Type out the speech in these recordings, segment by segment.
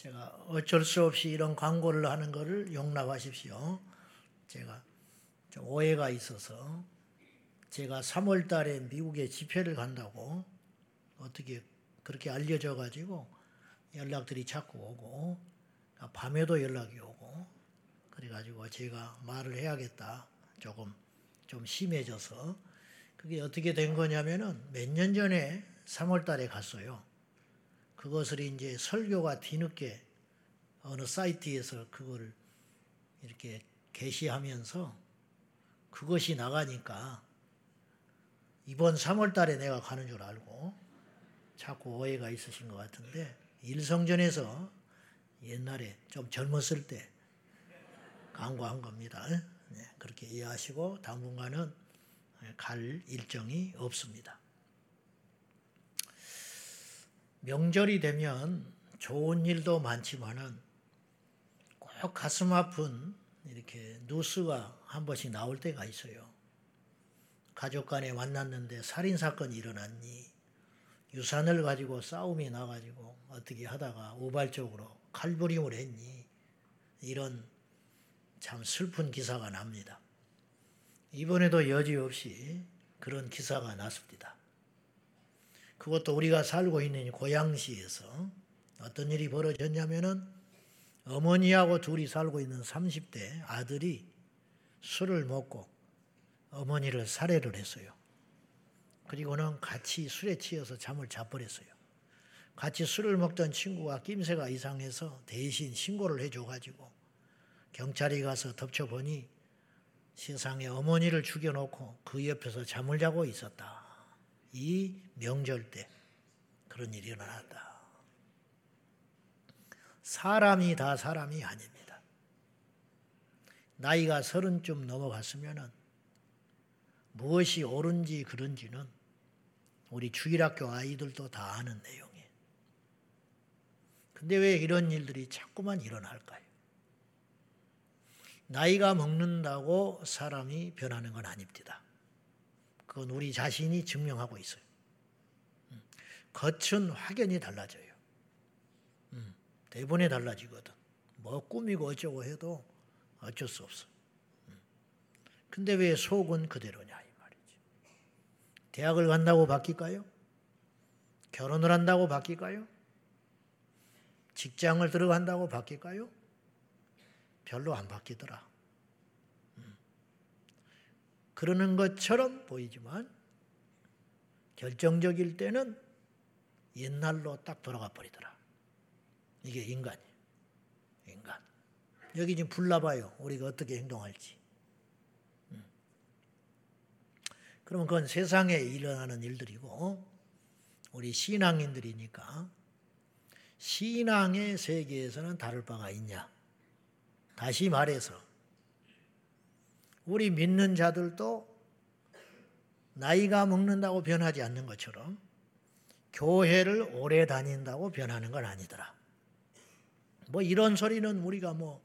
제가 어쩔 수 없이 이런 광고를 하는 것을 용납하십시오. 제가 좀 오해가 있어서 제가 3월 달에 미국에 집회를 간다고 어떻게 그렇게 알려져 가지고 연락들이 자꾸 오고 밤에도 연락이 오고 그래 가지고 제가 말을 해야겠다. 조금 좀 심해져서 그게 어떻게 된 거냐면은 몇 년 전에 3월 달에 갔어요. 그것을 이제 설교가 뒤늦게 어느 사이트에서 그걸 이렇게 게시하면서 그것이 나가니까 이번 3월 달에 내가 가는 줄 알고 자꾸 오해가 있으신 것 같은데 일성전에서 옛날에 좀 젊었을 때 광고한 겁니다. 네, 그렇게 이해하시고 당분간은 갈 일정이 없습니다. 명절이 되면 좋은 일도 많지만은 꼭 가슴 아픈 이렇게 뉴스가 한 번씩 나올 때가 있어요. 가족 간에 만났는데 살인 사건이 일어났니? 유산을 가지고 싸움이 나가지고 어떻게 하다가 우발적으로 칼부림을 했니? 이런 참 슬픈 기사가 납니다. 이번에도 여지없이 그런 기사가 났습니다. 그것도 우리가 살고 있는 고양시에서 어떤 일이 벌어졌냐면은 어머니하고 둘이 살고 있는 30대 아들이 술을 먹고 어머니를 살해를 했어요. 그리고는 같이 술에 취해서 잠을 자버렸어요. 같이 술을 먹던 친구가 낌새가 이상해서 대신 신고를 해줘가지고 경찰이 가서 덮쳐보니 세상에 어머니를 죽여놓고 그 옆에서 잠을 자고 있었다. 이 명절 때 그런 일이 일어났다. 사람이 다 사람이 아닙니다. 나이가 서른쯤 넘어갔으면 무엇이 옳은지 그른지는 우리 주일학교 아이들도 다 아는 내용이에요. 근데 왜 이런 일들이 자꾸만 일어날까요? 나이가 먹는다고 사람이 변하는 건 아닙니다. 그건 우리 자신이 증명하고 있어요. 음. 겉은 확연히 달라져요. 음. 대본에 달라지거든. 뭐 꾸미고 어쩌고 해도 어쩔 수 없어. 음. 근데 왜 속은 그대로냐 이 말이지. 대학을 간다고 바뀔까요? 결혼을 한다고 바뀔까요? 직장을 들어간다고 바뀔까요? 별로 안 바뀌더라. 그러는 것처럼 보이지만 결정적일 때는 옛날로 딱 돌아가 버리더라. 이게 인간이에요. 인간. 여기 지금 불나봐요. 우리가 어떻게 행동할지. 음. 그러면 그건 세상에 일어나는 일들이고, 우리 신앙인들이니까, 신앙의 세계에서는 다를 바가 있냐? 다시 말해서, 우리 믿는 자들도 나이가 먹는다고 변하지 않는 것처럼 교회를 오래 다닌다고 변하는 건 아니더라. 뭐 이런 소리는 우리가 뭐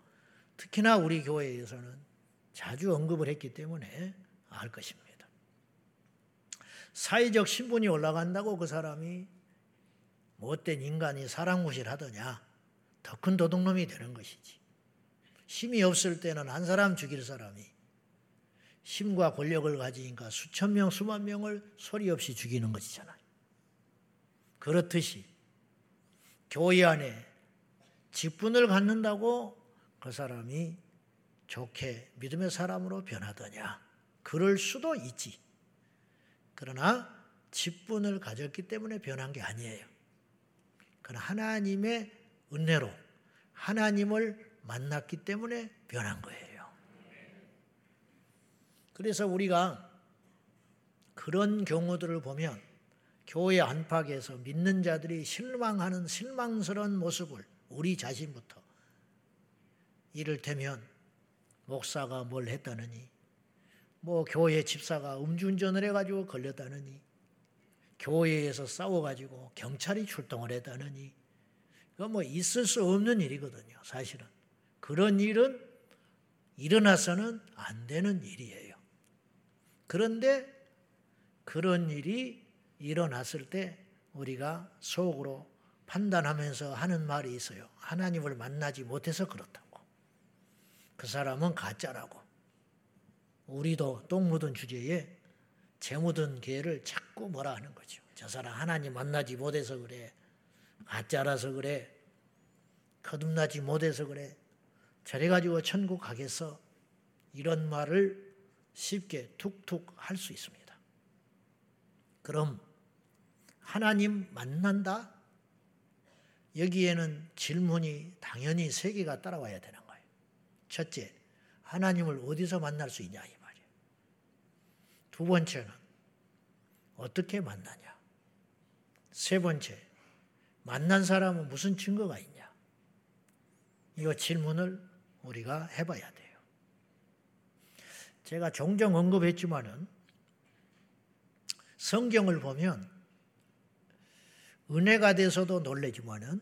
특히나 우리 교회에서는 자주 언급을 했기 때문에 알 것입니다. 사회적 신분이 올라간다고 그 사람이 못된 인간이 사랑무실 하더냐 더 큰 도둑놈이 되는 것이지. 힘이 없을 때는 한 사람 죽일 사람이 힘과 권력을 가지니까 수천 명, 수만 명을 소리 없이 죽이는 것이잖아요. 그렇듯이 교회 안에 직분을 갖는다고 그 사람이 좋게 믿음의 사람으로 변하더냐. 그럴 수도 있지. 그러나 직분을 가졌기 때문에 변한 게 아니에요. 그건 하나님의 은혜로 하나님을 만났기 때문에 변한 거예요. 그래서 우리가 그런 경우들을 보면 교회 안팎에서 믿는 자들이 실망하는 실망스러운 모습을 우리 자신부터 이를테면 목사가 뭘 했다느니 뭐 교회 집사가 음주운전을 해가지고 걸렸다느니 교회에서 싸워가지고 경찰이 출동을 했다느니 그거 뭐 있을 수 없는 일이거든요 사실은. 그런 일은 일어나서는 안 되는 일이에요 그런데 그런 일이 일어났을 때 우리가 속으로 판단하면서 하는 말이 있어요. 하나님을 만나지 못해서 그렇다고. 그 사람은 가짜라고. 우리도 똥 묻은 주제에 재 묻은 개를 자꾸 뭐라 하는 거죠. 저 사람 하나님 만나지 못해서 그래. 가짜라서 그래. 거듭나지 못해서 그래. 저래가지고 천국 가겠어. 이런 말을 쉽게 툭툭 할 수 있습니다. 그럼 하나님 만난다? 여기에는 질문이 당연히 세 개가 따라와야 되는 거예요. 첫째, 하나님을 어디서 만날 수 있냐 이 말이에요. 두 번째는 어떻게 만나냐. 세 번째, 만난 사람은 무슨 증거가 있냐. 이 질문을 우리가 해봐야 돼요. 제가 종종 언급했지만은 성경을 보면 은혜가 돼서도 놀래지만은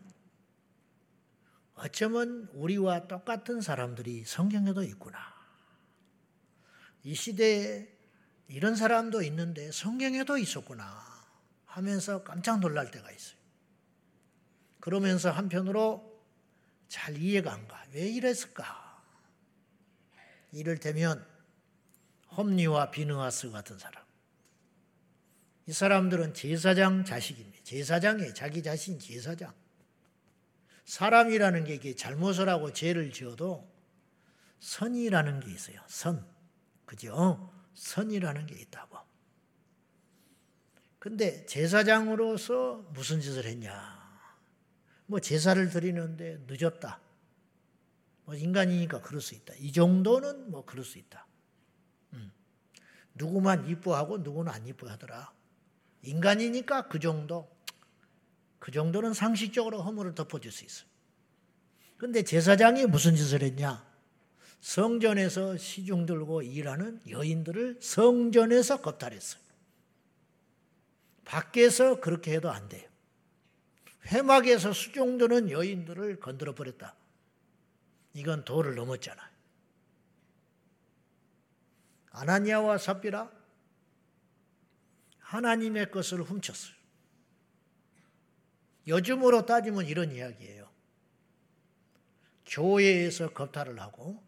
어쩌면 우리와 똑같은 사람들이 성경에도 있구나. 이 시대에 이런 사람도 있는데 성경에도 있었구나 하면서 깜짝 놀랄 때가 있어요. 그러면서 한편으로 잘 이해가 안 가. 왜 이랬을까? 이를테면 홈리와 비느하스 같은 사람. 이 사람들은 제사장 자식입니다. 제사장이에요. 자기 자신 제사장. 사람이라는 게 이게 잘못을 하고 죄를 지어도 선이라는 게 있어요. 선. 그죠? 선이라는 게 있다고. 근데 제사장으로서 무슨 짓을 했냐? 뭐 제사를 드리는데 늦었다. 뭐 인간이니까 그럴 수 있다. 이 정도는 뭐 그럴 수 있다. 음. 누구만 이뻐하고 누구는 안 이뻐하더라. 인간이니까 그 정도, 그 정도는 상식적으로 허물을 덮어줄 수 있어요. 근데 제사장이 무슨 짓을 했냐? 성전에서 시중 들고 일하는 여인들을 성전에서 겁탈했어요. 밖에서 그렇게 해도 안 돼요. 회막에서 수종 드는 여인들을 건드려 버렸다. 이건 도를 넘었잖아요. 아나니아와 삽비라 하나님의 것을 훔쳤어요. 요즘으로 따지면 이런 이야기예요. 교회에서 겁탈을 하고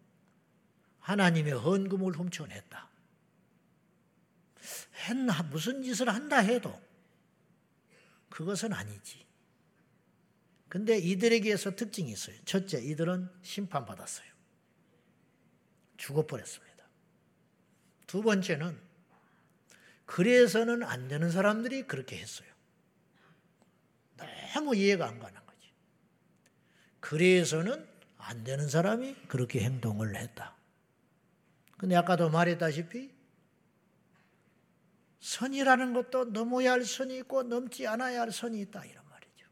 하나님의 헌금을 훔쳐냈다. 했나 무슨 짓을 한다 해도 그것은 아니지. 근데 이들에게서 특징이 있어요. 첫째, 이들은 심판받았어요. 죽어버렸습니다. 두 번째는 그래서는 안 되는 사람들이 그렇게 했어요. 너무 이해가 안 가는 거지. 그래서는 안 되는 사람이 그렇게 행동을 했다. 근데 아까도 말했다시피 선이라는 것도 넘어야 할 선이 있고 넘지 않아야 할 선이 있다 이런 말이죠.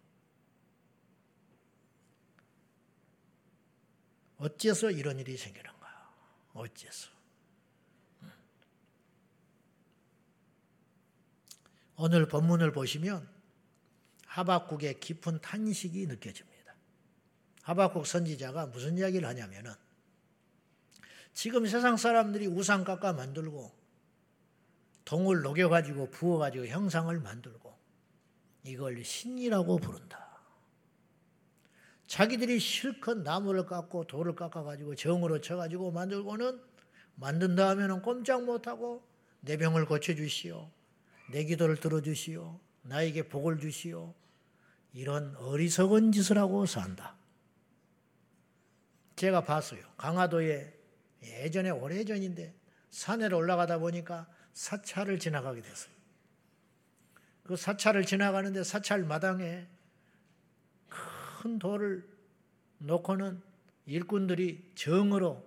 어째서 이런 일이 생기는가? 어째서? 오늘 본문을 보시면 하박국의 깊은 탄식이 느껴집니다. 하박국 선지자가 무슨 이야기를 하냐면은 지금 세상 사람들이 우상 깎아 만들고 동을 녹여가지고 부어가지고 형상을 만들고 이걸 신이라고 부른다. 자기들이 실컷 나무를 깎고 돌을 깎아가지고 정으로 쳐가지고 만들고는 만든 다음에는 꼼짝 못하고 내 병을 고쳐주시오. 내 기도를 들어주시오. 나에게 복을 주시오. 이런 어리석은 짓을 하고 산다. 제가 봤어요. 강화도에 예전에 오래전인데 산에로 올라가다 보니까 사찰을 지나가게 됐어요. 그 사찰을 지나가는데 사찰 마당에 큰 돌을 놓고는 일꾼들이 정으로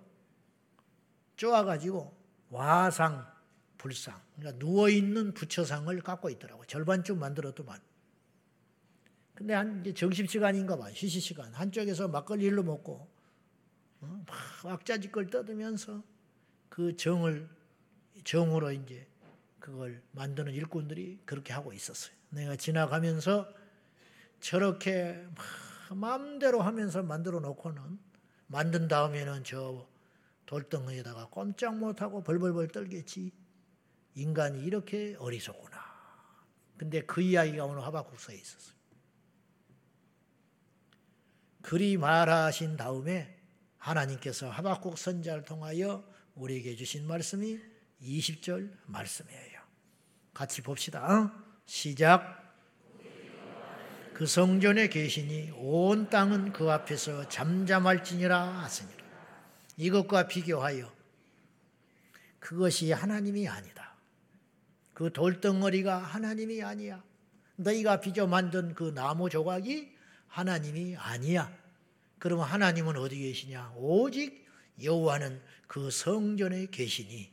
쪼아가지고 와상 불상, 그러니까 누워있는 부처상을 갖고 있더라고. 절반쯤 만들었더만. 근데 한 이제 점심시간인가 봐. 휴식시간. 한쪽에서 막걸리를 먹고, 어? 막 왁자지껄 떠들면서 그 정을, 정으로 이제 그걸 만드는 일꾼들이 그렇게 하고 있었어요. 내가 지나가면서 저렇게 막 마음대로 하면서 만들어 놓고는 만든 다음에는 저 돌덩이에다가 꼼짝 못하고 벌벌벌 떨겠지. 인간이 이렇게 어리석구나. 근데 그 이야기가 오늘 하박국서에 있었어요. 그리 말하신 다음에 하나님께서 하박국 선자를 통하여 우리에게 주신 말씀이 20절 말씀이에요. 같이 봅시다. 시작. 그 성전에 계시니 온 땅은 그 앞에서 잠잠할지니라 하시니라. 이것과 비교하여 그것이 하나님이 아니다. 그 돌덩어리가 하나님이 아니야. 너희가 빚어 만든 그 나무 조각이 하나님이 아니야. 그러면 하나님은 어디 계시냐? 오직 여호와는 그 성전에 계시니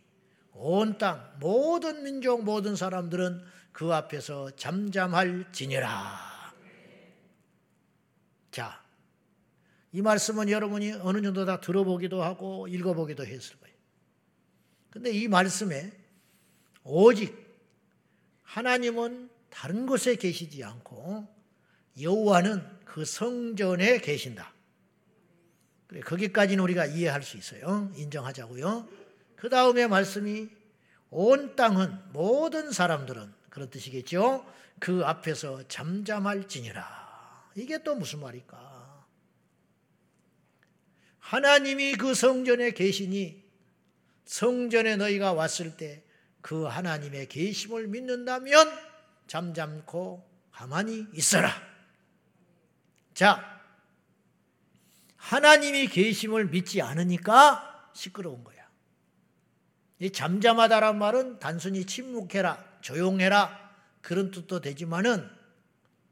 온 땅 모든 민족 모든 사람들은 그 앞에서 잠잠할지니라. 자, 이 말씀은 여러분이 어느 정도 다 들어보기도 하고 읽어보기도 했을 거예요. 근데 이 말씀에 오직 하나님은 다른 곳에 계시지 않고 여호와는 그 성전에 계신다. 그래 거기까지는 우리가 이해할 수 있어요. 인정하자고요. 그 다음에 말씀이 온 땅은 모든 사람들은 그런 뜻이겠죠. 그 앞에서 잠잠할지니라. 이게 또 무슨 말일까? 하나님이 그 성전에 계시니 성전에 너희가 왔을 때 그 하나님의 계심을 믿는다면 잠잠고 가만히 있어라. 자, 하나님이 계심을 믿지 않으니까 시끄러운 거야. 이 잠잠하다란 말은 단순히 침묵해라, 조용해라 그런 뜻도 되지만은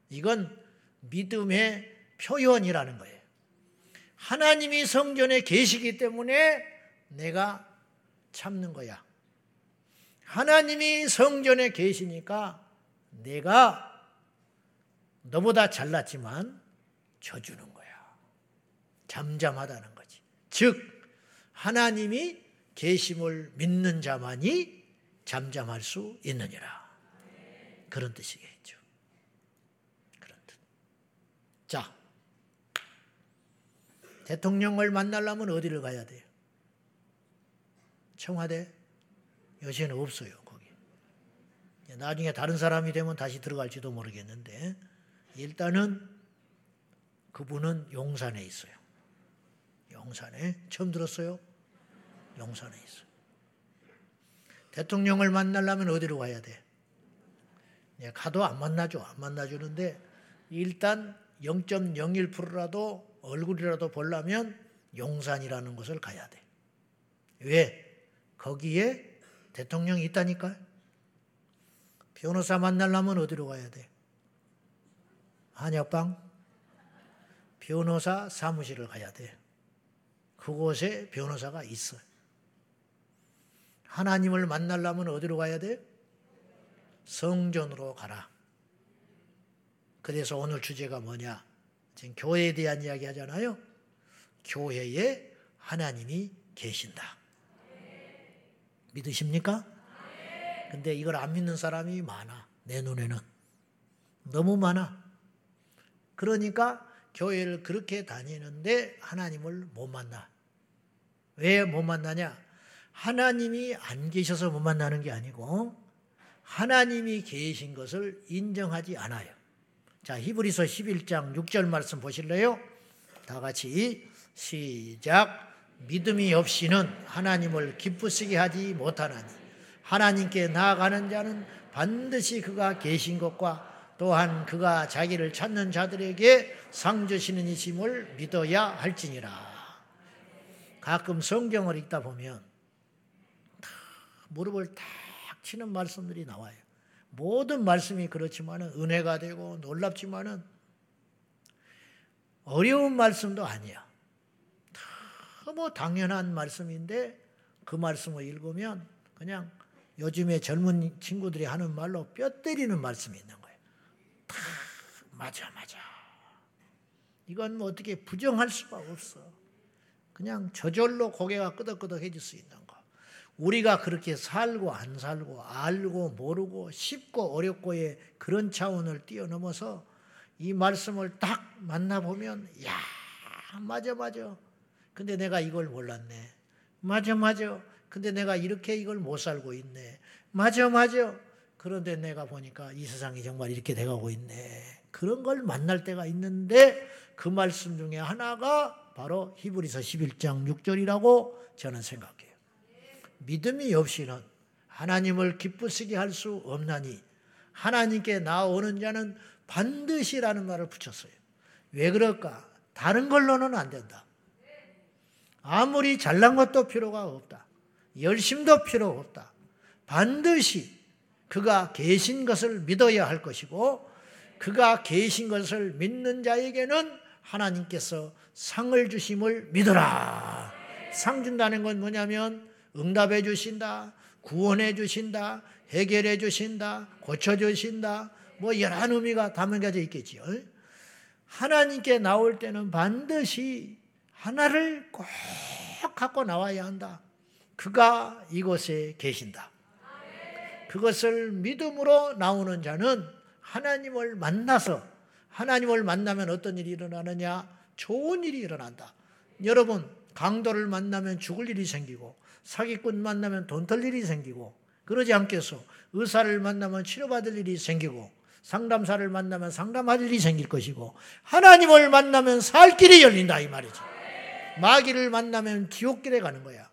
이건 믿음의 표현이라는 거예요. 하나님이 성전에 계시기 때문에 내가 참는 거야. 하나님이 성전에 계시니까 내가 너보다 잘났지만 져주는 거야. 잠잠하다는 거지. 즉, 하나님이 계심을 믿는 자만이 잠잠할 수 있느니라. 그런 뜻이겠 자, 대통령을 만나려면 어디를 가야 돼요? 청와대? 요새는 없어요, 거기. 나중에 다른 사람이 되면 다시 들어갈지도 모르겠는데, 일단은 그분은 용산에 있어요. 용산에. 처음 들었어요? 용산에 있어요. 대통령을 만나려면 어디로 가야 돼? 가도 안 만나줘. 안 만나주는데, 일단 0.01%라도 얼굴이라도 보려면 용산이라는 곳을 가야 돼. 왜? 거기에 대통령이 있다니까. 변호사 만나려면 어디로 가야 돼? 한약방? 변호사 사무실을 가야 돼. 그곳에 변호사가 있어. 하나님을 만나려면 어디로 가야 돼? 성전으로 가라. 그래서 오늘 주제가 뭐냐? 지금 교회에 대한 이야기 하잖아요. 교회에 하나님이 계신다. 믿으십니까? 근데 이걸 안 믿는 사람이 많아. 내 눈에는. 너무 많아. 그러니까 교회를 그렇게 다니는데 하나님을 못 만나. 왜 못 만나냐? 하나님이 안 계셔서 못 만나는 게 아니고 하나님이 계신 것을 인정하지 않아요. 자, 히브리서 11장 6절 말씀 보실래요? 다 같이 시작. 믿음이 없이는 하나님을 기쁘시게 하지 못하나니 하나님께 나아가는 자는 반드시 그가 계신 것과 또한 그가 자기를 찾는 자들에게 상 주시는 이심을 믿어야 할지니라. 가끔 성경을 읽다 보면 무릎을 탁 치는 말씀들이 나와요. 모든 말씀이 그렇지만은 은혜가 되고 놀랍지만은 어려운 말씀도 아니야. 너무 당연한 말씀인데 그 말씀을 읽으면 그냥 요즘에 젊은 친구들이 하는 말로 뼈 때리는 말씀이 있는 거예요. 다 맞아 맞아. 이건 뭐 어떻게 부정할 수가 없어. 그냥 저절로 고개가 끄덕끄덕해질 수 있는 우리가 그렇게 살고 안 살고 알고 모르고 쉽고 어렵고의 그런 차원을 뛰어넘어서 이 말씀을 딱 만나보면 야 맞아 맞아 근데 내가 이걸 몰랐네 맞아 맞아 근데 내가 이렇게 이걸 못 살고 있네 맞아 맞아 그런데 내가 보니까 이 세상이 정말 이렇게 돼가고 있네 그런 걸 만날 때가 있는데 그 말씀 중에 하나가 바로 히브리서 11장 6절이라고 저는 생각해요. 믿음이 없이는 하나님을 기쁘시게 할 수 없나니 하나님께 나오는 자는 반드시라는 말을 붙였어요. 왜 그럴까? 다른 걸로는 안 된다. 아무리 잘난 것도 필요가 없다. 열심도 필요 없다. 반드시 그가 계신 것을 믿어야 할 것이고 그가 계신 것을 믿는 자에게는 하나님께서 상을 주심을 믿어라. 상 준다는 건 뭐냐면 응답해 주신다. 구원해 주신다. 해결해 주신다. 고쳐 주신다. 뭐 여러 의미가 담겨져 있겠지요. 하나님께 나올 때는 반드시 하나를 꼭 갖고 나와야 한다. 그가 이곳에 계신다. 그것을 믿음으로 나오는 자는 하나님을 만나서 하나님을 만나면 어떤 일이 일어나느냐? 좋은 일이 일어난다. 여러분, 강도를 만나면 죽을 일이 생기고 사기꾼 만나면 돈 털 일이 생기고 그러지 않겠소. 의사를 만나면 치료받을 일이 생기고 상담사를 만나면 상담할 일이 생길 것이고 하나님을 만나면 살 길이 열린다 이 말이죠. 마귀를 만나면 지옥길에 가는 거야.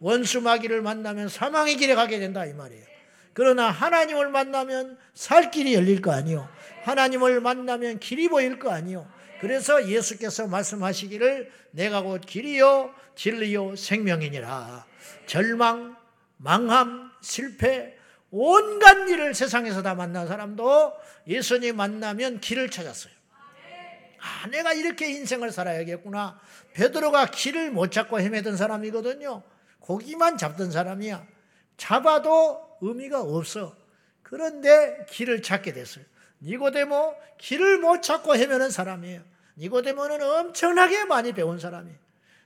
원수 마귀를 만나면 사망의 길에 가게 된다 이 말이에요. 그러나 하나님을 만나면 살 길이 열릴 거 아니요. 하나님을 만나면 길이 보일 거 아니요. 그래서 예수께서 말씀하시기를 내가 곧 길이요 진리요 생명이니라. 절망, 망함, 실패, 온갖 일을 세상에서 다 만난 사람도 예수님 만나면 길을 찾았어요. 아, 내가 이렇게 인생을 살아야겠구나. 베드로가 길을 못 찾고 헤매던 사람이거든요. 고기만 잡던 사람이야. 잡아도 의미가 없어. 그런데 길을 찾게 됐어요. 니고데모 길을 못 찾고 헤매는 사람이에요. 니고데모는 엄청나게 많이 배운 사람이에요.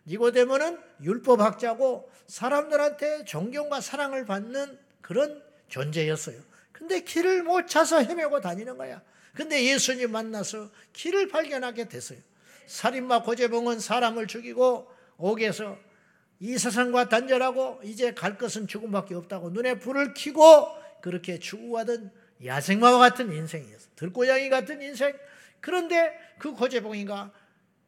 니고데모는 율법학자고 사람들한테 존경과 사랑을 받는 그런 존재였어요. 근데 길을 못 찾아서 헤매고 다니는 거야. 근데 예수님 만나서 길을 발견하게 됐어요. 살인마 고재봉은 사람을 죽이고 옥에서 이 세상과 단절하고 이제 갈 것은 죽음밖에 없다고 눈에 불을 켜고 그렇게 추구하던 야생마와 같은 인생이었어. 들고양이 같은 인생. 그런데 그 고재봉이가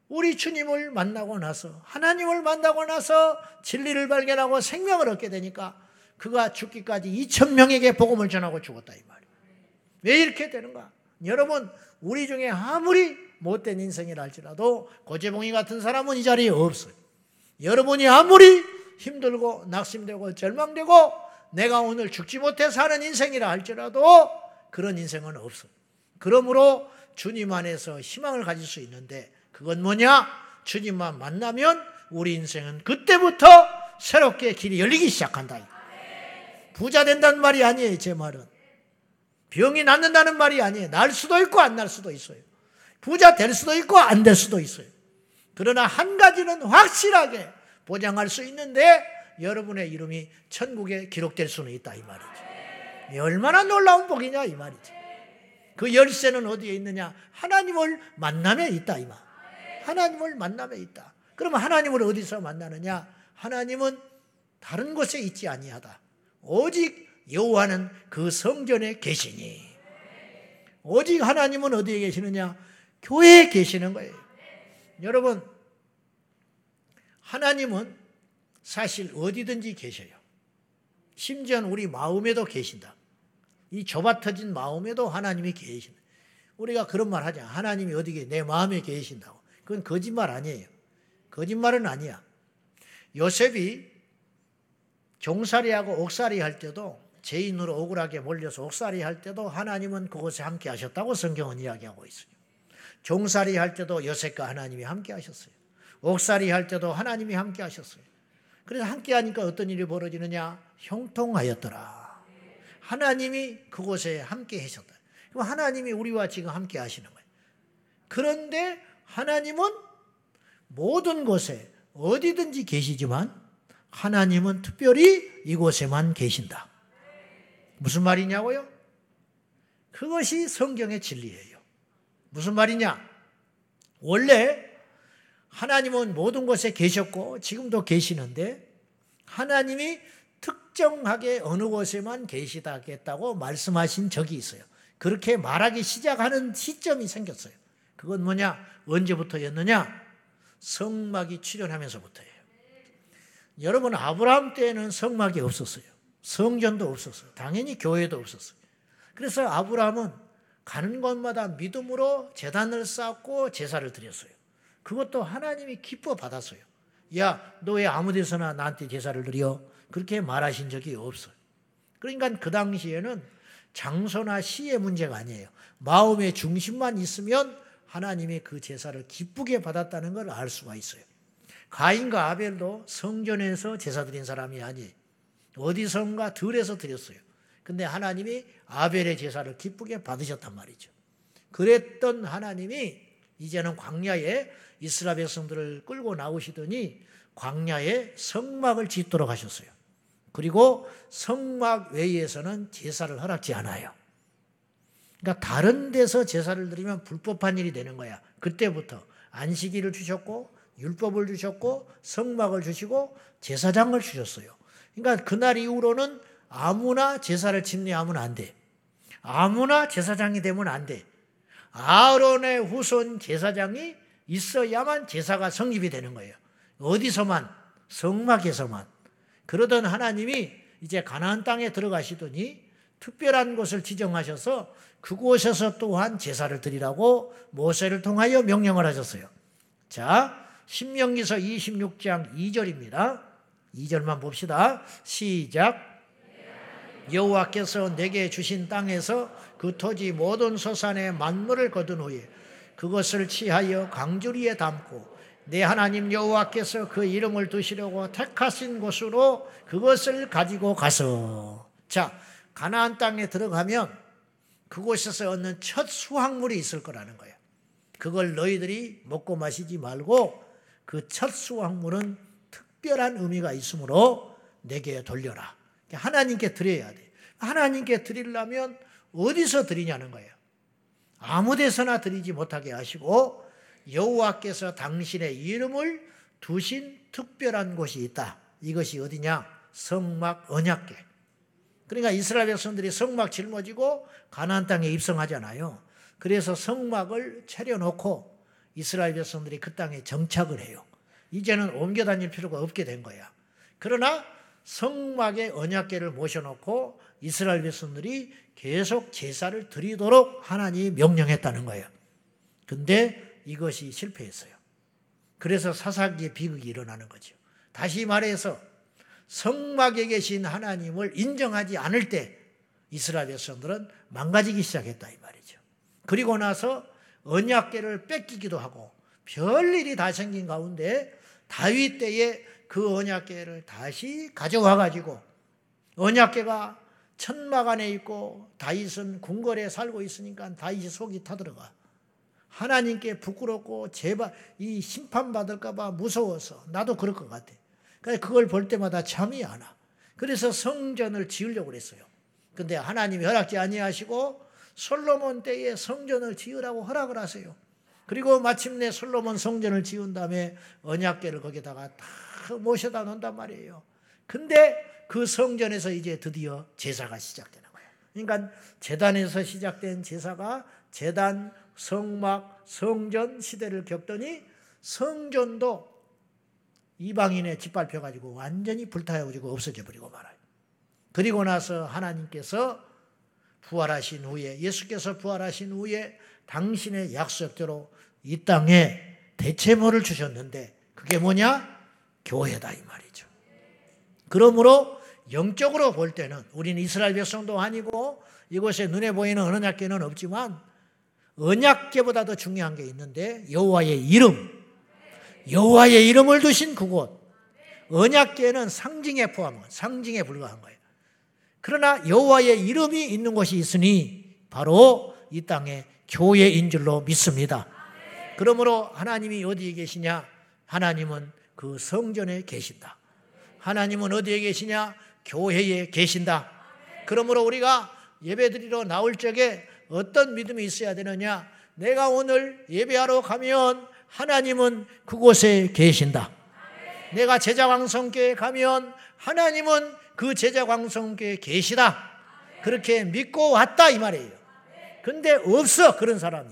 우리 주님을 만나고 나서 하나님을 만나고 나서 진리를 발견하고 생명을 얻게 되니까 그가 죽기까지 2천 명에게 복음을 전하고 죽었다 이 말이에요. 왜 이렇게 되는가? 여러분 우리 중에 아무리 못된 인생이라 할지라도 고재봉이 같은 사람은 이 자리에 없어요. 여러분이 아무리 힘들고 낙심되고 절망되고 내가 오늘 죽지 못해 사는 인생이라 할지라도 그런 인생은 없어요. 그러므로 주님 안에서 희망을 가질 수 있는데 그건 뭐냐? 주님만 만나면 우리 인생은 그때부터 새롭게 길이 열리기 시작한다. 부자 된다는 말이 아니에요, 제 말은. 병이 낫는다는 말이 아니에요. 날 수도 있고 안 날 수도 있어요. 부자 될 수도 있고 안 될 수도 있어요. 그러나 한 가지는 확실하게 보장할 수 있는데 여러분의 이름이 천국에 기록될 수는 있다 이 말이죠. 얼마나 놀라운 복이냐 이 말이죠. 그 열쇠는 어디에 있느냐? 하나님을 만남에 있다 이 말. 하나님을 만남에 있다. 그러면 하나님을 어디서 만나느냐? 하나님은 다른 곳에 있지 아니하다. 오직 여호와는 그 성전에 계시니. 오직 하나님은 어디에 계시느냐? 교회에 계시는 거예요. 여러분, 하나님은 사실 어디든지 계셔요. 심지어 우리 마음에도 계신다. 이 좁아 터진 마음에도 하나님이 계신다. 우리가 그런 말 하자. 하나님이 어디에 내 마음에 계신다고. 그건 거짓말 아니에요. 거짓말은 아니야. 요셉이 종살이하고 옥살이 할 때도 죄인으로 억울하게 몰려서 옥살이 할 때도 하나님은 그곳에 함께 하셨다고 성경은 이야기하고 있어요. 종살이 할 때도 요셉과 하나님이 함께 하셨어요. 옥살이 할 때도 하나님이 함께 하셨어요. 그래서 함께 하니까 어떤 일이 벌어지느냐? 형통하였더라. 하나님이 그곳에 함께 하셨다. 하나님이 우리와 지금 함께 하시는 거예요. 그런데 하나님은 모든 곳에 어디든지 계시지만 하나님은 특별히 이곳에만 계신다. 무슨 말이냐고요? 그것이 성경의 진리예요. 무슨 말이냐? 원래 하나님은 모든 곳에 계셨고 지금도 계시는데 하나님이 특정하게 어느 곳에만 계시다겠다고 말씀하신 적이 있어요. 그렇게 말하기 시작하는 시점이 생겼어요. 그건 뭐냐? 언제부터였느냐? 성막이 출현하면서부터예요. 여러분 아브라함 때는 성막이 없었어요. 성전도 없었어요. 당연히 교회도 없었어요. 그래서 아브라함은 가는 곳마다 믿음으로 재단을 쌓고 제사를 드렸어요. 그것도 하나님이 기뻐 받았어요. 야, 너 왜 아무 데서나 나한테 제사를 드려? 그렇게 말하신 적이 없어요. 그러니까 그 당시에는 장소나 시의 문제가 아니에요. 마음의 중심만 있으면 하나님이 그 제사를 기쁘게 받았다는 걸 알 수가 있어요. 가인과 아벨도 성전에서 제사 드린 사람이 아니에요. 어디선가 들에서 드렸어요. 근데 하나님이 아벨의 제사를 기쁘게 받으셨단 말이죠. 그랬던 하나님이 이제는 광야에 이스라엘 백성들을 끌고 나오시더니 광야에 성막을 짓도록 하셨어요. 그리고 성막 외에서는 제사를 허락지 않아요. 그러니까 다른 데서 제사를 드리면 불법한 일이 되는 거야. 그때부터 안식일을 주셨고 율법을 주셨고 성막을 주시고 제사장을 주셨어요. 그러니까 그날 이후로는 아무나 제사를 집례하면 안 돼. 아무나 제사장이 되면 안 돼. 아론의 후손 제사장이 있어야만 제사가 성립이 되는 거예요. 어디서만 성막에서만. 그러던 하나님이 이제 가나안 땅에 들어가시더니 특별한 곳을 지정하셔서 그곳에서 또한 제사를 드리라고 모세를 통하여 명령을 하셨어요. 자, 신명기서 26장 2절입니다. 2절만 봅시다. 시작. 여호와께서 내게 주신 땅에서 그 토지 모든 소산의 만물을 거둔 후에 그것을 취하여 강주리에 담고 내 하나님 여호와께서 그 이름을 두시려고 택하신 곳으로 그것을 가지고 가서 자 가나안 땅에 들어가면 그곳에서 얻는 첫 수확물이 있을 거라는 거예요. 그걸 너희들이 먹고 마시지 말고 그 첫 수확물은 특별한 의미가 있으므로 내게 돌려라. 하나님께 드려야 돼. 하나님께 드리려면 어디서 드리냐는 거예요. 아무 데서나 드리지 못하게 하시고 여호와께서 당신의 이름을 두신 특별한 곳이 있다. 이것이 어디냐? 성막 언약궤. 그러니까 이스라엘 백성들이 성막 짊어지고 가나안 땅에 입성하잖아요. 그래서 성막을 차려놓고 이스라엘 백성들이 그 땅에 정착을 해요. 이제는 옮겨 다닐 필요가 없게 된 거야. 그러나 성막의 언약궤를 모셔놓고 이스라엘 백성들이 계속 제사를 드리도록 하나님이 명령했다는 거예요. 근데 이것이 실패했어요. 그래서 사사기의 비극이 일어나는 거죠. 다시 말해서 성막에 계신 하나님을 인정하지 않을 때 이스라엘 백성들은 망가지기 시작했다 이 말이죠. 그리고 나서 언약궤를 뺏기기도 하고 별일이 다 생긴 가운데 다윗 때에 그 언약궤를 다시 가져와 가지고 언약궤가 천막 안에 있고 다윗은 궁궐에 살고 있으니까 다윗이 속이 타들어가. 하나님께 부끄럽고 제발 이 심판 받을까봐 무서워서 나도 그럴 것 같아. 그러니까 그걸 볼 때마다 잠이 안 와. 그래서 성전을 지으려고 그랬어요. 근데 하나님이 허락지 아니하시고 솔로몬 때에 성전을 지으라고 허락을 하세요. 그리고 마침내 솔로몬 성전을 지은 다음에 언약궤를 거기다가 다 모셔다 놓는단 말이에요. 근데 그 성전에서 이제 드디어 제사가 시작되는 거예요. 그러니까 재단에서 시작된 제사가 재단, 성막, 성전 시대를 겪더니 성전도 이방인에 짓밟혀 가지고 완전히 불타가지고 없어져 버리고 말아요. 그리고 나서 하나님께서 부활하신 후에 예수께서 부활하신 후에 당신의 약속대로 이 땅에 대체모를 주셨는데 그게 뭐냐? 교회다 이 말이죠. 그러므로 영적으로 볼 때는 우리는 이스라엘 백성도 아니고 이곳에 눈에 보이는 언약계는 없지만 언약계보다 더 중요한 게 있는데 여호와의 이름, 여호와의 이름을 두신 그곳. 언약계는 상징에 포함한 상징에 불과한 거예요. 그러나 여호와의 이름이 있는 곳이 있으니 바로 이 땅에 교회인 줄로 믿습니다. 그러므로 하나님이 어디에 계시냐? 하나님은 그 성전에 계신다. 하나님은 어디에 계시냐? 교회에 계신다. 그러므로 우리가 예배드리러 나올 적에 어떤 믿음이 있어야 되느냐? 내가 오늘 예배하러 가면 하나님은 그곳에 계신다. 내가 제자광성교에 가면 하나님은 그 제자광성교에 계시다. 그렇게 믿고 왔다 이 말이에요. 근데 없어 그런 사람이.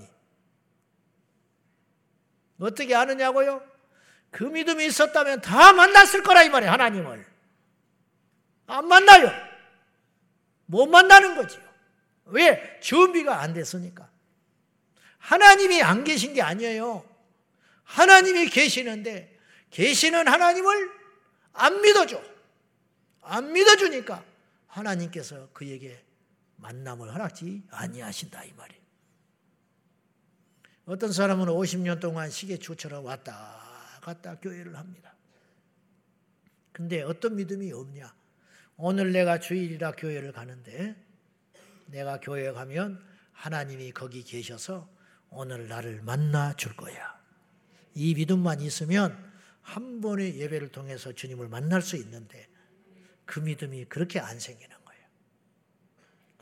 어떻게 아느냐고요? 그 믿음이 있었다면 다 만났을 거라 이 말이에요. 하나님을. 안 만나요. 못 만나는 거지요. 왜? 준비가 안 됐으니까. 하나님이 안 계신 게 아니에요. 하나님이 계시는데 계시는 하나님을 안 믿어줘. 안 믿어주니까 하나님께서 그에게 만남을 허락지 아니하신다 이 말이에요. 어떤 사람은 50년 동안 시계추처럼 왔다 갔다 교회를 합니다. 근데 어떤 믿음이 없냐? 오늘 내가 주일이라 교회를 가는데 내가 교회에 가면 하나님이 거기 계셔서 오늘 나를 만나 줄 거야. 이 믿음만 있으면 한 번의 예배를 통해서 주님을 만날 수 있는데 그 믿음이 그렇게 안 생기는.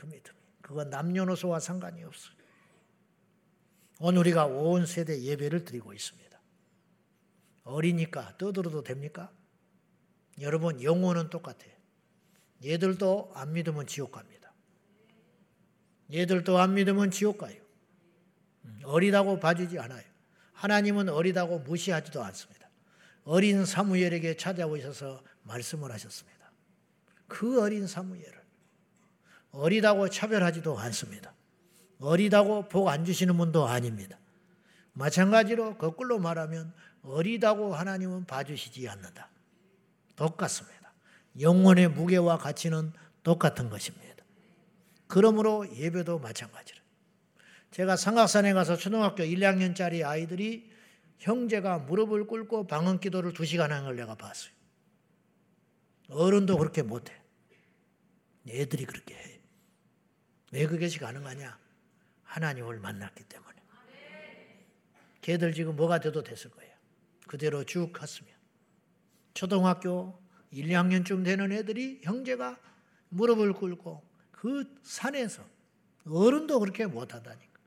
그 믿음이. 그건 남녀노소와 상관이 없어요. 오늘 우리가 온 세대 예배를 드리고 있습니다. 어리니까 떠들어도 됩니까? 여러분 영혼은 똑같아요. 얘들도 안 믿으면 지옥 갑니다. 얘들도 안 믿으면 지옥 가요. 어리다고 봐주지 않아요. 하나님은 어리다고 무시하지도 않습니다. 어린 사무엘에게 찾아오셔서 말씀을 하셨습니다. 그 어린 사무엘을 어리다고 차별하지도 않습니다. 어리다고 복 안 주시는 분도 아닙니다. 마찬가지로 거꾸로 말하면 어리다고 하나님은 봐주시지 않는다. 똑같습니다. 영혼의 무게와 가치는 똑같은 것입니다. 그러므로 예배도 마찬가지로. 제가 삼각산에 가서 초등학교 1, 2학년짜리 아이들이 형제가 무릎을 꿇고 방언 기도를 두 시간 하는 걸 내가 봤어요. 어른도 그렇게 못해. 애들이 그렇게 해. 왜 그것이 가능하냐? 하나님을 만났기 때문에. 걔들 지금 뭐가 돼도 됐을 거예요. 그대로 쭉 갔으면. 초등학교 1, 2학년쯤 되는 애들이 형제가 무릎을 꿇고 그 산에서 어른도 그렇게 못하다니까.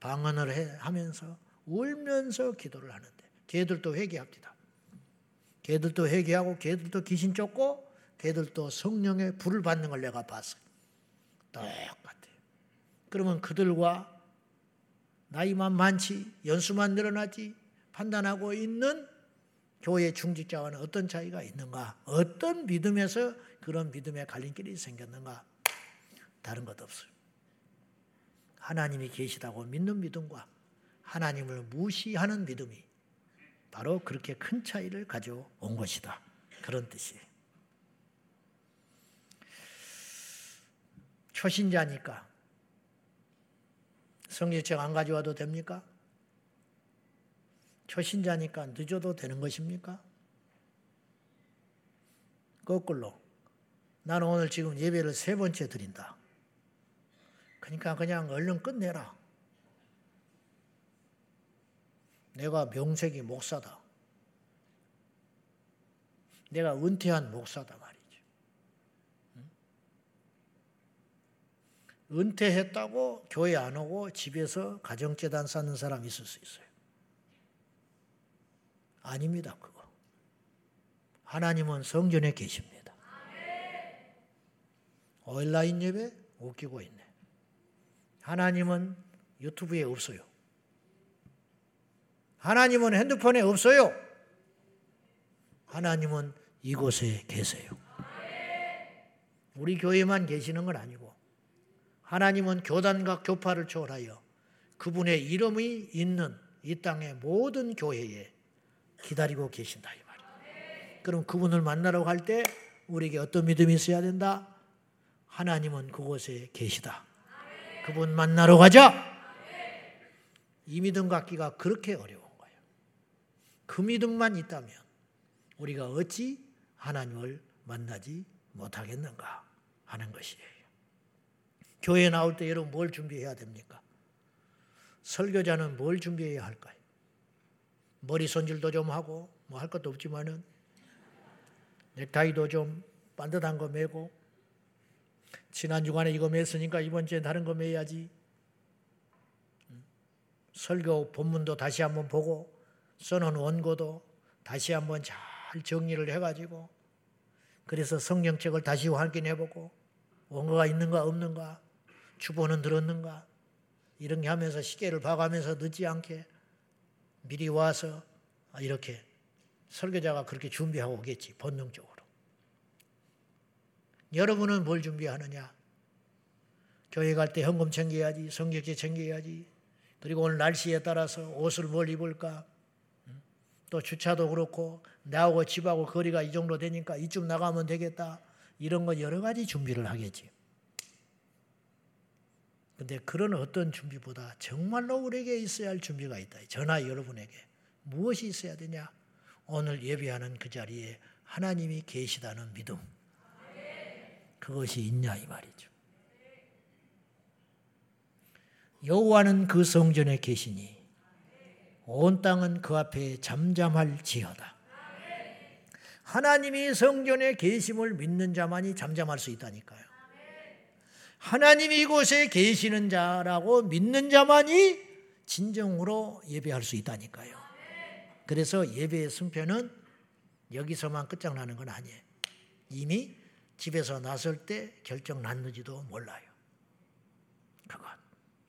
방언을 해, 하면서 울면서 기도를 하는데 걔들도 회개합니다. 걔들도 회개하고 걔들도 귀신 쫓고 걔들도 성령의 불을 받는 걸 내가 봤어요. 똑같아요. 그러면 그들과 나이만 많지 연수만 늘어나지 판단하고 있는 교회 중직자와는 어떤 차이가 있는가? 어떤 믿음에서 그런 믿음의 갈림길이 생겼는가? 다른 것 없어요. 하나님이 계시다고 믿는 믿음과 하나님을 무시하는 믿음이 바로 그렇게 큰 차이를 가져온 것이다. 그런 뜻이에요. 초신자니까 성경책 안 가져와도 됩니까? 초신자니까 늦어도 되는 것입니까? 거꾸로 나는 오늘 지금 예배를 세 번째 드린다. 그러니까 그냥 얼른 끝내라. 내가 명색이 목사다. 내가 은퇴한 목사다 말이죠. 은퇴했다고 교회 안 오고 집에서 가정재단 쌓는 사람 있을 수 있어요. 아닙니다, 그거. 하나님은 성전에 계십니다. 온라인 예배 웃기고 있네. 하나님은 유튜브에 없어요. 하나님은 핸드폰에 없어요. 하나님은 이곳에 계세요. 우리 교회만 계시는 건 아니고 하나님은 교단과 교파를 초월하여 그분의 이름이 있는 이 땅의 모든 교회에 기다리고 계신다 이 말이에요. 그럼 그분을 만나러 갈 때 우리에게 어떤 믿음이 있어야 된다? 하나님은 그곳에 계시다. 그분 만나러 가자. 이 믿음 갖기가 그렇게 어려운 거예요. 그 믿음만 있다면 우리가 어찌 하나님을 만나지 못하겠는가 하는 것이에요. 교회 나올 때 여러분 뭘 준비해야 됩니까? 설교자는 뭘 준비해야 할까요? 머리 손질도 좀 하고 뭐 할 것도 없지만은 넥타이도 좀 반듯한 거 매고 지난 주간에 이거 맸으니까 이번 주에 다른 거 매야지. 설교 본문도 다시 한번 보고 써놓은 원고도 다시 한번 잘 정리를 해가지고 그래서 성경책을 다시 확인해보고 원고가 있는가 없는가 주보는 들었는가 이런 게 하면서 시계를 봐가면서 늦지 않게 미리 와서 이렇게 설교자가 그렇게 준비하고 오겠지 본능적으로. 여러분은 뭘 준비하느냐? 교회 갈 때 현금 챙겨야지, 성경책 챙겨야지. 그리고 오늘 날씨에 따라서 옷을 뭘 입을까? 또 주차도 그렇고 나하고 집하고 거리가 이 정도 되니까 이쯤 나가면 되겠다. 이런 거 여러 가지 준비를 하겠지. 근데 그런 어떤 준비보다 정말로 우리에게 있어야 할 준비가 있다. 전화 여러분에게 무엇이 있어야 되냐? 오늘 예배하는 그 자리에 하나님이 계시다는 믿음. 그것이 있냐 이 말이죠. 여호와는 그 성전에 계시니 온 땅은 그 앞에 잠잠할지어다. 하나님이 성전에 계심을 믿는 자만이 잠잠할 수 있다니까요. 하나님이 이곳에 계시는 자라고 믿는 자만이 진정으로 예배할 수 있다니까요. 그래서 예배의 승패는 여기서만 끝장나는 건 아니에요. 이미 집에서 나설 때 결정 났는지도 몰라요. 그것,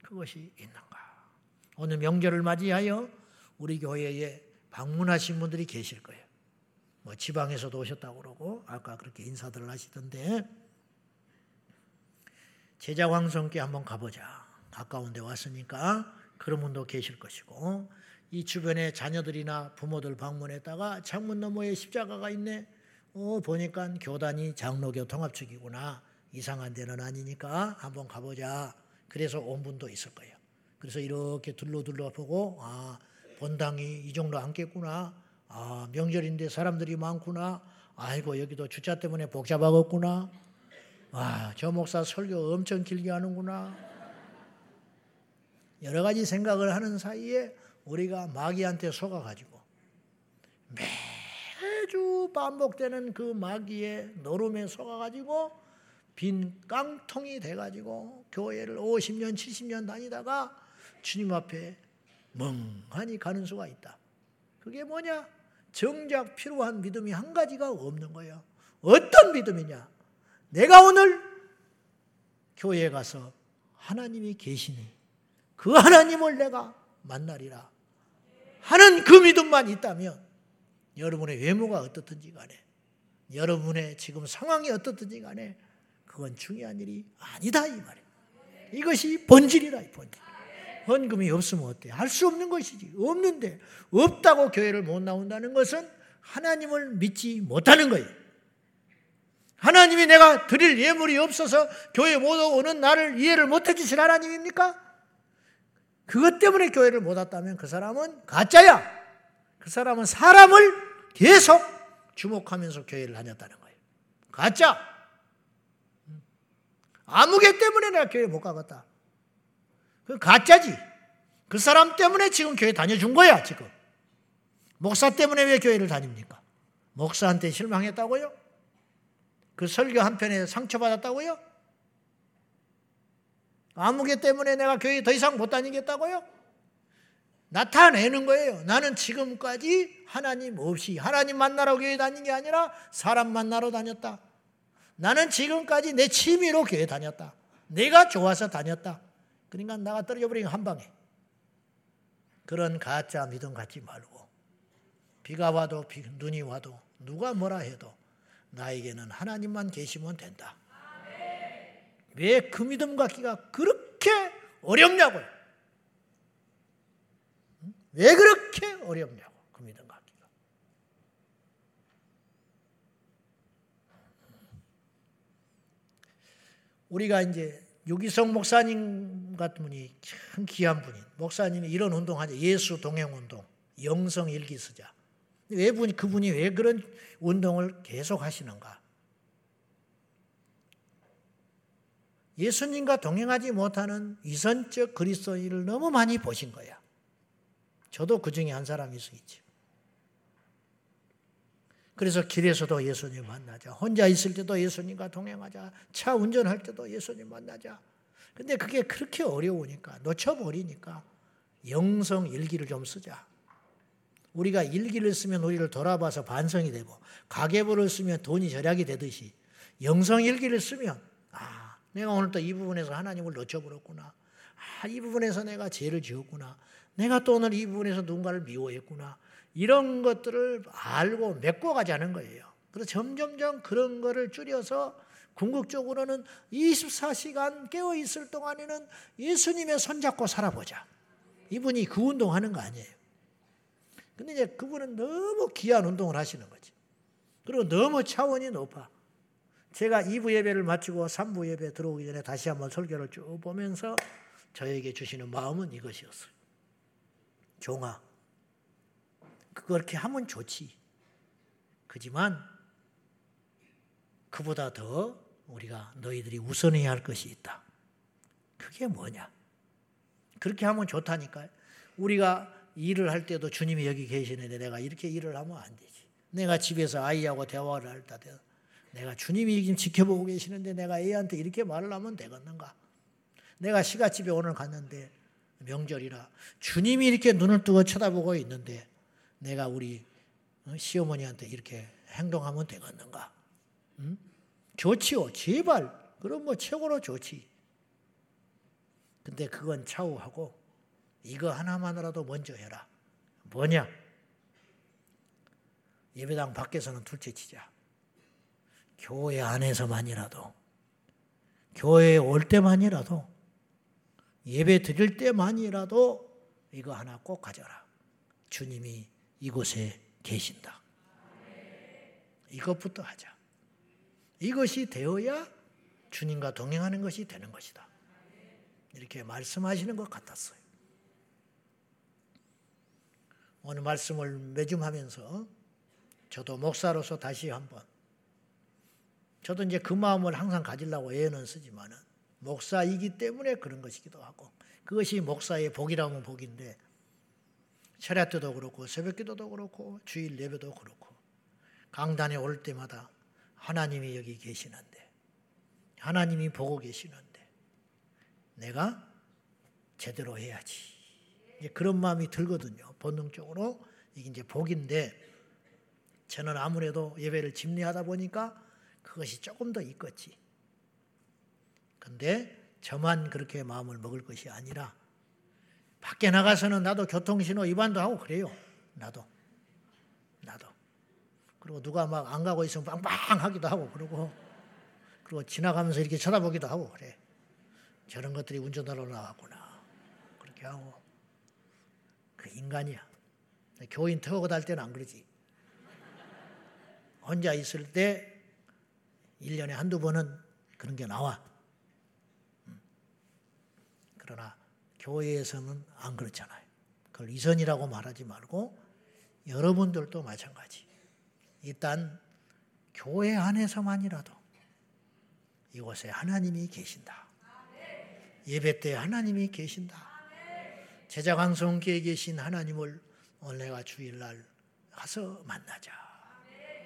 그것이 있는가. 오늘 명절을 맞이하여 우리 교회에 방문하신 분들이 계실 거예요. 뭐 지방에서도 오셨다고 그러고 아까 그렇게 인사들을 하시던데 제자 왕성께 한번 가보자. 가까운 데 왔으니까 그런 분도 계실 것이고 이 주변에 자녀들이나 부모들 방문했다가 창문 너머에 십자가가 있네. 어, 보니까 교단이 장로교 통합측이구나. 이상한 데는 아니니까 한번 가보자. 그래서 온 분도 있을 거예요. 그래서 이렇게 둘러둘러 보고, 아, 본당이 이 정도 앉겠구나. 아, 명절인데 사람들이 많구나. 아이고, 여기도 주차 때문에 복잡하겠구나. 와, 저 목사 설교 엄청 길게 하는구나. 여러 가지 생각을 하는 사이에 우리가 마귀한테 속아가지고 매주 반복되는 그 마귀의 노름에 속아가지고 빈 깡통이 돼가지고 교회를 50년, 70년 다니다가 주님 앞에 멍하니 가는 수가 있다. 그게 뭐냐? 정작 필요한 믿음이 한 가지가 없는 거예요. 어떤 믿음이냐? 내가 오늘 교회에 가서 하나님이 계시니 그 하나님을 내가 만나리라. 하는 그 믿음만 있다면 여러분의 외모가 어떻든지 간에 여러분의 지금 상황이 어떻든지 간에 그건 중요한 일이 아니다 이 말이에요. 이것이 본질이라 이 본질. 헌금이 없으면 어때? 할 수 없는 것이지. 없는데 없다고 교회를 못 나온다는 것은 하나님을 믿지 못하는 거예요. 하나님이 내가 드릴 예물이 없어서 교회 못 오는 나를 이해를 못 해주실 하나님입니까? 그것 때문에 교회를 못 왔다면 그 사람은 가짜야. 그 사람은 사람을 계속 주목하면서 교회를 다녔다는 거예요. 가짜. 아무개 때문에 내가 교회 못 가겠다. 그 가짜지. 그 사람 때문에 지금 교회 다녀준 거야, 지금. 목사 때문에 왜 교회를 다닙니까? 목사한테 실망했다고요? 그 설교 한 편에 상처받았다고요? 아무개 때문에 내가 교회 더 이상 못 다니겠다고요? 나타내는 거예요. 나는 지금까지 하나님 없이 하나님 만나러 교회 다닌 게 아니라 사람 만나러 다녔다. 나는 지금까지 내 취미로 교회 다녔다. 내가 좋아서 다녔다. 그러니까 나가 떨어져 버리는 한 방에. 그런 가짜 믿음 갖지 말고 비가 와도 비, 눈이 와도 누가 뭐라 해도 나에게는 하나님만 계시면 된다. 왜 그 믿음 갖기가 그렇게 어렵냐고요. 왜 그렇게 어렵냐고, 그 믿음 갖기가. 우리가 이제 유기성 목사님 같은 분이 참 귀한 분인 목사님이 이런 운동하죠. 예수 동행 운동, 영성 일기 쓰자. 왜 분이 그분이 왜 그런 운동을 계속 하시는가? 예수님과 동행하지 못하는 위선적 그리스도인을 너무 많이 보신 거야. 저도 그 중에 한 있죠. 그래서 길에서도 예수님 만나자. 혼자 있을 때도 예수님과 동행하자. 차 운전할 때도 예수님 만나자. 근데 그게 그렇게 어려우니까, 놓쳐버리니까 영성 일기를 좀 쓰자. 우리가 일기를 쓰면 우리를 돌아봐서 반성이 되고, 가계부를 쓰면 돈이 절약이 되듯이, 영성 일기를 쓰면 내가 오늘 또 이 부분에서 하나님을 놓쳐버렸구나. 아, 이 부분에서 내가 죄를 지었구나. 내가 또 오늘 이 부분에서 누군가를 미워했구나. 이런 것들을 알고 메꿔가자는 거예요. 그래서 점점점 그런 거를 줄여서 궁극적으로는 24시간 깨어 있을 동안에는 예수님의 손잡고 살아보자. 이분이 그 운동하는 거 아니에요. 근데 이제 그분은 너무 귀한 운동을 하시는 거지. 그리고 너무 차원이 높아. 제가 2부 예배를 마치고 3부 예배 들어오기 전에 다시 한번 설교를 쭉 보면서 저에게 주시는 마음은 이것이었어요. 종아, 그렇게 하면 좋지. 그지만 그보다 더 우리가 너희들이 우선해야 할 것이 있다. 그게 뭐냐? 그렇게 하면 좋다니까요. 우리가 일을 할 때도 주님이 여기 계시는데 내가 이렇게 일을 하면 안 되지. 내가 집에서 아이하고 대화를 할 때 내가 주님이 지금 지켜보고 계시는데 내가 애한테 이렇게 말을 하면 되겠는가? 내가 시가집에 오늘 갔는데 명절이라 주님이 이렇게 눈을 뜨고 쳐다보고 있는데 내가 우리 어, 시어머니한테 이렇게 행동하면 되겠는가? 응? 좋지요. 제발. 그럼 뭐 최고로 좋지. 근데 그건 차후하고 이거 하나만이라도 먼저 해라. 뭐냐? 예배당 밖에서는 둘째 치자. 교회 안에서만이라도, 교회에 올 때만이라도, 예배 드릴 때만이라도 이거 하나 꼭 가져라. 주님이 이곳에 계신다. 이것부터 하자. 이것이 되어야 주님과 동행하는 것이 되는 것이다. 이렇게 말씀하시는 것 같았어요. 오늘 말씀을 매줌 하면서 저도 목사로서 다시 한번 저도 이제 그 마음을 항상 가지려고 애는 쓰지만은 목사이기 때문에 그런 것이기도 하고 그것이 목사의 복이라면 복인데 철야 때도 그렇고 새벽 기도도 그렇고 주일 예배도 그렇고 강단에 올 때마다 하나님이 여기 계시는데 하나님이 보고 계시는데 내가 제대로 해야지. 그런 마음이 들거든요. 본능적으로 이게 이제 복인데 저는 아무래도 예배를 집례하다 보니까 그것이 조금 더 있겠지. 근데 저만 그렇게 마음을 먹을 것이 아니라 밖에 나가서는 나도 교통신호 위반도 하고 그래요. 나도. 나도. 그리고 누가 막 안 가고 있으면 빵빵 하기도 하고 그러고 그리고 지나가면서 이렇게 쳐다보기도 하고 그래. 저런 것들이 운전하러 나왔구나. 그렇게 하고 그 인간이야. 교인 태우고 달 때는 안 그러지. 혼자 있을 때 1년에 한두 번은 그런 게 나와. 음. 그러나 교회에서는 안 그렇잖아요. 그걸 이선이라고 말하지 말고 여러분들도 마찬가지. 일단 교회 안에서만이라도 이곳에 하나님이 계신다. 예배 때 하나님이 계신다. 제자 강성교에 계신 하나님을 오늘 내가 주일날 가서 만나자.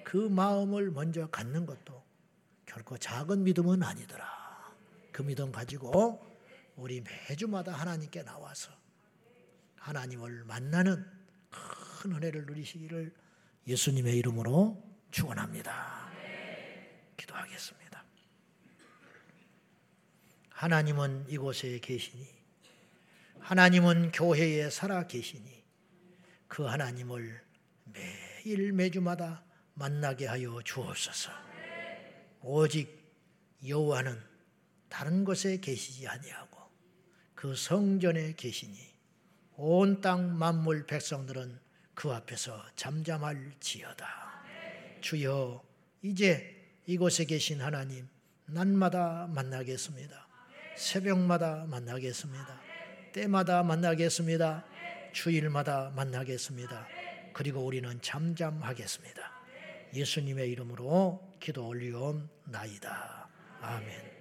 그 마음을 먼저 갖는 것도 결코 작은 믿음은 아니더라. 그 믿음 가지고 우리 매주마다 하나님께 나와서 하나님을 만나는 큰 은혜를 누리시기를 예수님의 이름으로 축원합니다. 기도하겠습니다. 하나님은 이곳에 계시니 하나님은 교회에 살아 계시니 그 하나님을 매일 매주마다 만나게 하여 주옵소서. 오직 여호와는 다른 곳에 계시지 아니하고 그 성전에 계시니 온 땅 만물 백성들은 그 앞에서 잠잠할지어다. 주여 이제 이곳에 계신 하나님 날마다 만나겠습니다. 새벽마다 만나겠습니다. 때마다 만나겠습니다. 주일마다 만나겠습니다. 그리고 우리는 잠잠하겠습니다. 예수님의 이름으로 기도 올리옵나이다. 아멘.